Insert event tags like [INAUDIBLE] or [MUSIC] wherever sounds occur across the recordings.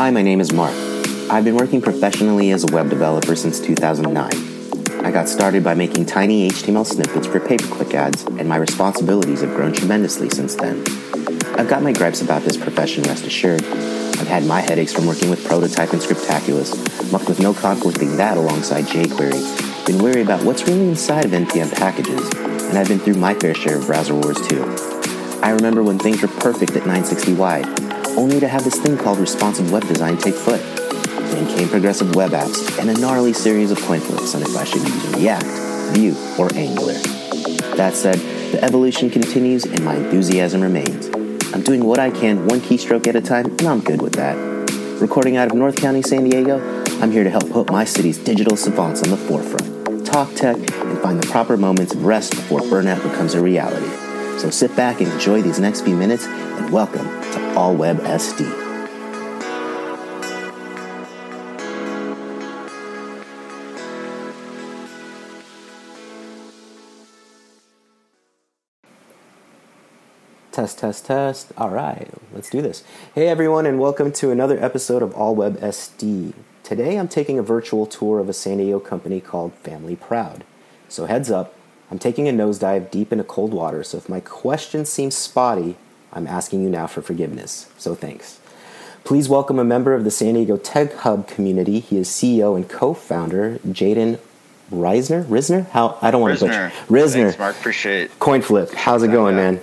Hi, my name is Mark. I've been working professionally as a web developer since 2009. I got started by making tiny HTML snippets for pay per click ads, and my responsibilities have grown tremendously since then. I've got my gripes about this profession, rest assured. I've had my headaches from working with Prototype and Scriptaculous, mucked with no conflicting that alongside jQuery, been worried about what's really inside of NPM packages, and I've been through my fair share of browser wars too. I remember when things were perfect at 960Y, only to have this thing called responsive web design take foot. Then came progressive web apps and a gnarly series of coin flips on if I should use React, Vue, or Angular. That said, the evolution continues and my enthusiasm remains. I'm doing what I can one keystroke at a time, and I'm good with that. Recording out of North County, San Diego, I'm here to help put my city's digital savants on the forefront, talk tech, and find the proper moments of rest before burnout becomes a reality. So sit back and enjoy these next few minutes, and welcome to All Web SD. Test, test, test. All right, let's do this. Hey everyone, and welcome to another episode of All Web SD. Today I'm taking a virtual tour of a San Diego company called Family Proud. So, heads up, I'm taking a nosedive deep into cold water, so if my question seems spotty, I'm asking you now for forgiveness. So, thanks. Please welcome a member of the San Diego Tech Hub community. He is CEO and co founder, Jaden Reisner? Risner? How I don't want to Risner. butcher. Risner. Thanks, Mark. Appreciate it. Coin flip. How's it going, man?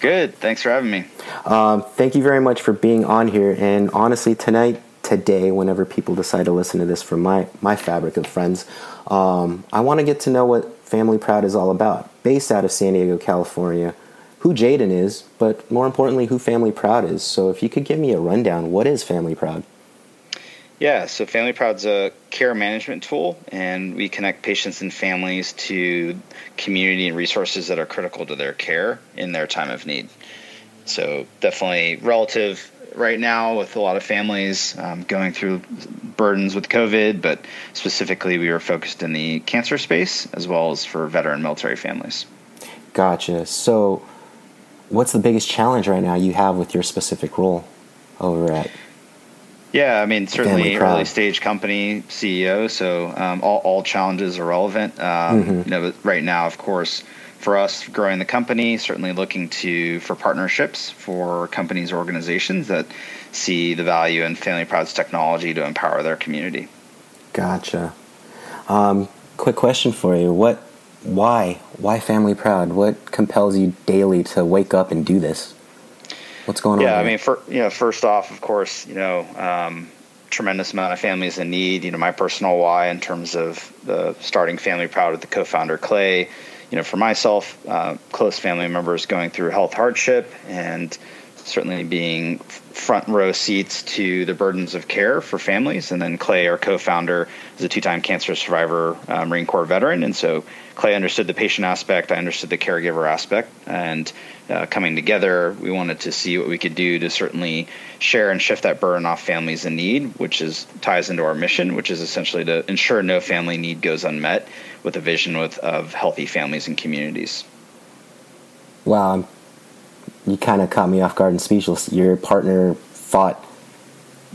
Good. Thanks for having me. Um, thank you very much for being on here. And honestly, tonight, today, whenever people decide to listen to this from my, my fabric of friends, um, I want to get to know what Family Proud is all about. Based out of San Diego, California, who Jaden is, but more importantly, who Family Proud is. So if you could give me a rundown, what is Family Proud? Yeah, so Family Proud's a care management tool, and we connect patients and families to community and resources that are critical to their care in their time of need. So definitely relative right now with a lot of families um, going through burdens with COVID, but specifically we were focused in the cancer space as well as for veteran military families. Gotcha. So, what's the biggest challenge right now you have with your specific role over at? Yeah, I mean, certainly early stage company CEO, so um, all, all challenges are relevant. Um, Mm-hmm. You know, right now, of course, for us growing the company, certainly looking to for partnerships for companies or organizations that see the value in Family Proud's technology to empower their community. Gotcha. Um, quick question for you: What, why, why Family Proud? What compels you daily to wake up and do this? What's going on? Yeah, I mean, for, you know, first off, of course, you know, um, tremendous amount of families in need. You know, my personal why in terms of the starting Family Proud with the co-founder Clay. You know, for myself, uh, close family members going through health hardship and certainly being front row seats to the burdens of care for families. And then Clay, our co-founder, is a two-time cancer survivor, uh, Marine Corps veteran, and so Clay understood the patient aspect. I understood the caregiver aspect, and uh, coming together, we wanted to see what we could do to certainly share and shift that burden off families in need, which is ties into our mission, which is essentially to ensure no family need goes unmet, with a vision with, of healthy families and communities. wow, you kind of caught me off guard and speechless. Your partner fought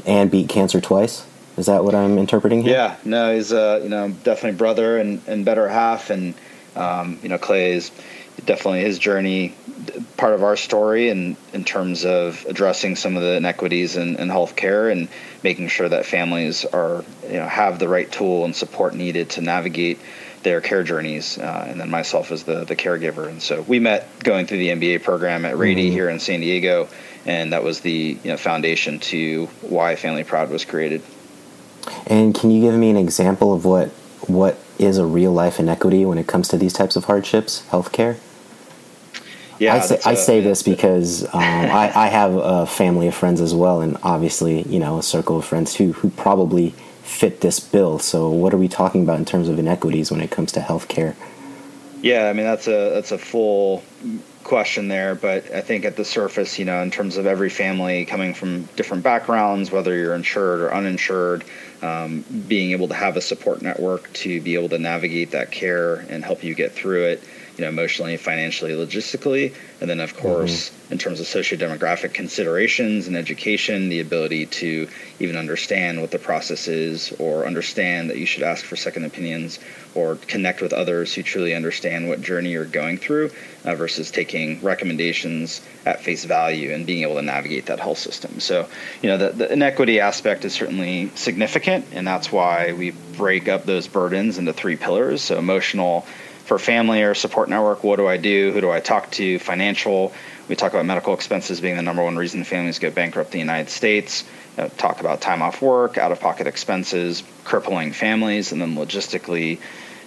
and beat cancer twice. Is that what I'm interpreting here? Yeah, no, he's uh, you know definitely brother and, and better half, and um, you know Clay is definitely his journey, part of our story, and in terms of addressing some of the inequities in, in healthcare and making sure that families are you know have the right tool and support needed to navigate their care journeys, uh, and then myself as the the caregiver. And so we met going through the MBA program at Rady here in San Diego, and that was the you know foundation to why Family Proud was created. And can you give me an example of what what is a real life inequity when it comes to these types of hardships, healthcare? Yeah, I say, that's I a- say this because um, [LAUGHS] I, I have a family of friends as well, and obviously, you know, a circle of friends too who probably fit this bill. So, what are we talking about in terms of inequities when it comes to healthcare? Yeah, I mean that's a that's a full question there, but I think at the surface, you know, in terms of every family coming from different backgrounds, whether you're insured or uninsured, um, being able to have a support network to be able to navigate that care and help you get through it you know, emotionally, financially, logistically, and then of course, mm-hmm. in terms of socio-demographic considerations and education, the ability to even understand what the process is, or understand that you should ask for second opinions, or connect with others who truly understand what journey you're going through, uh, versus taking recommendations at face value and being able to navigate that health system. So, you know, the, the inequity aspect is certainly significant, and that's why we break up those burdens into three pillars. So, emotional for family or support network, what do I do? Who do I talk to? Financial. We talk about medical expenses being the number one reason families go bankrupt in the United States. Uh, talk about time off work, out of pocket expenses, crippling families, and then logistically, you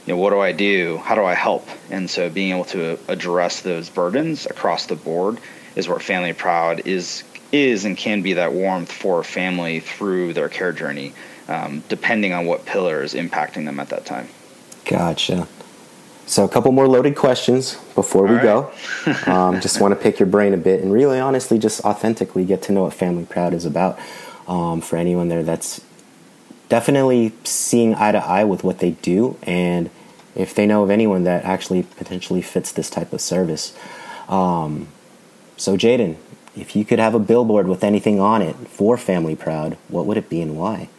know, what do I do? How do I help? And so being able to address those burdens across the board is where Family Proud is is and can be that warmth for a family through their care journey, um, depending on what pillar is impacting them at that time. Gotcha. So, a couple more loaded questions before we right. go. Um, just want to pick your brain a bit and really honestly just authentically get to know what Family Proud is about um, for anyone there that's definitely seeing eye to eye with what they do and if they know of anyone that actually potentially fits this type of service. Um, so, Jaden, if you could have a billboard with anything on it for Family Proud, what would it be and why?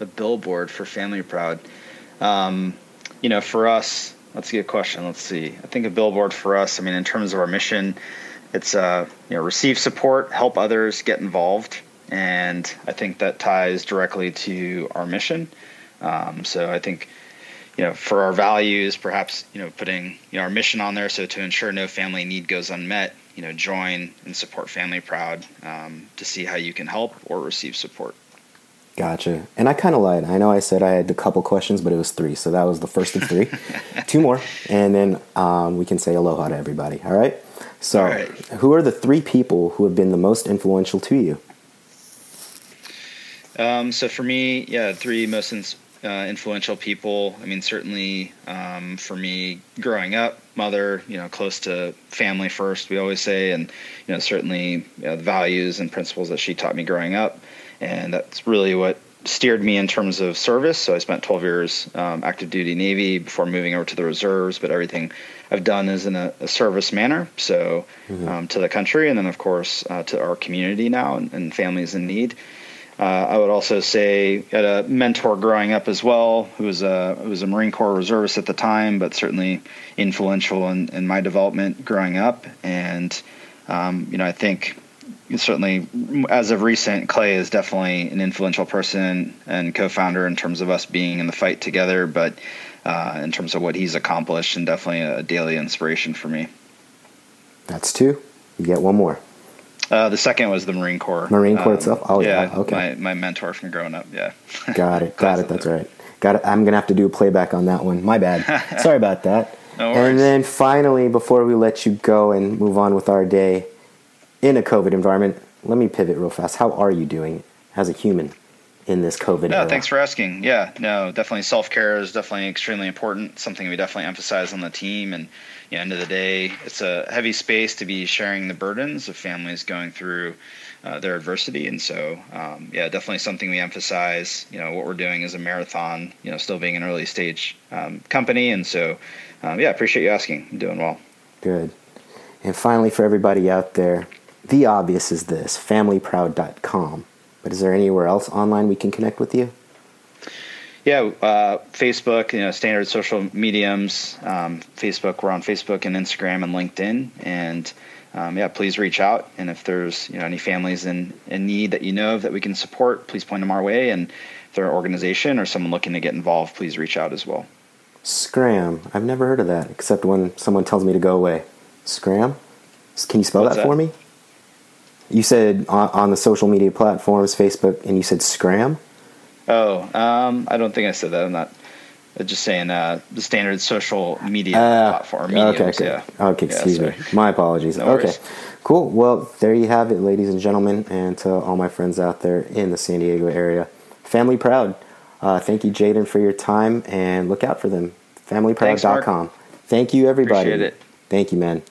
A billboard for Family Proud. You know, for us, that's a good question. Let's see. I think a billboard for us, I mean, in terms of our mission, it's uh, you know, receive support, help others, get involved, and I think that ties directly to our mission. Um, so I think, you know, for our values, perhaps you know, putting you know our mission on there, so to ensure no family need goes unmet, you know, join and support Family Proud um, to see how you can help or receive support. Gotcha. And I kind of lied. I know I said I had a couple questions, but it was three. So that was the first of three. [LAUGHS] Two more. And then um, we can say aloha to everybody. All right? So, All right. who are the three people who have been the most influential to you? Um, so, for me, yeah, three most ins- uh, influential people. I mean, certainly um, for me, growing up, mother, you know, close to family first, we always say, and, you know, certainly you know, the values and principles that she taught me growing up and that's really what steered me in terms of service. So I spent 12 years um, active duty Navy before moving over to the reserves, but everything I've done is in a, a service manner. So mm-hmm. um, to the country, and then of course uh, to our community now and, and families in need. Uh, I would also say I had a mentor growing up as well, who was a who was a Marine Corps reservist at the time, but certainly influential in, in my development growing up. And um, you know, I think certainly as of recent clay is definitely an influential person and co-founder in terms of us being in the fight together but uh, in terms of what he's accomplished and definitely a daily inspiration for me that's two you get one more uh, the second was the Marine Corps. Marine Corps um, itself. Oh yeah, okay. My, my mentor from growing up. Yeah. [LAUGHS] Got it. Got it. That's right. Got it. I'm gonna have to do a playback on that one. My bad. [LAUGHS] Sorry about that. No and then finally, before we let you go and move on with our day, in a COVID environment, let me pivot real fast. How are you doing as a human in this COVID? No, era? thanks for asking. Yeah, no, definitely self care is definitely extremely important. Something we definitely emphasize on the team. And the end of the day, it's a heavy space to be sharing the burdens of families going through uh, their adversity. And so, um, yeah, definitely something we emphasize. You know, what we're doing is a marathon. You know, still being an early stage um, company. And so, um, yeah, appreciate you asking. I'm doing well. Good. And finally, for everybody out there, the obvious is this familyproud.com. But is there anywhere else online we can connect with you? Yeah, uh, Facebook, you know, standard social mediums. Um, Facebook, we're on Facebook and Instagram and LinkedIn. And um, yeah, please reach out. And if there's you know any families in, in need that you know of that we can support, please point them our way. And if they're an organization or someone looking to get involved, please reach out as well. Scram. I've never heard of that except when someone tells me to go away. Scram? Can you spell that, that for me? You said on, on, the social media platforms, Facebook, and you said Scram. Oh, um, I don't think I said that. I'm not. I'm just saying uh, the standard social media uh, platform. Mediums, okay, okay, yeah. okay. Excuse yeah, me. My apologies. No okay, cool. Well, there you have it, ladies and gentlemen, and to all my friends out there in the San Diego area. Family proud. Uh, thank you, Jaden, for your time, and look out for them. FamilyProud.com. Thank you, everybody. Appreciate it. Thank you, man.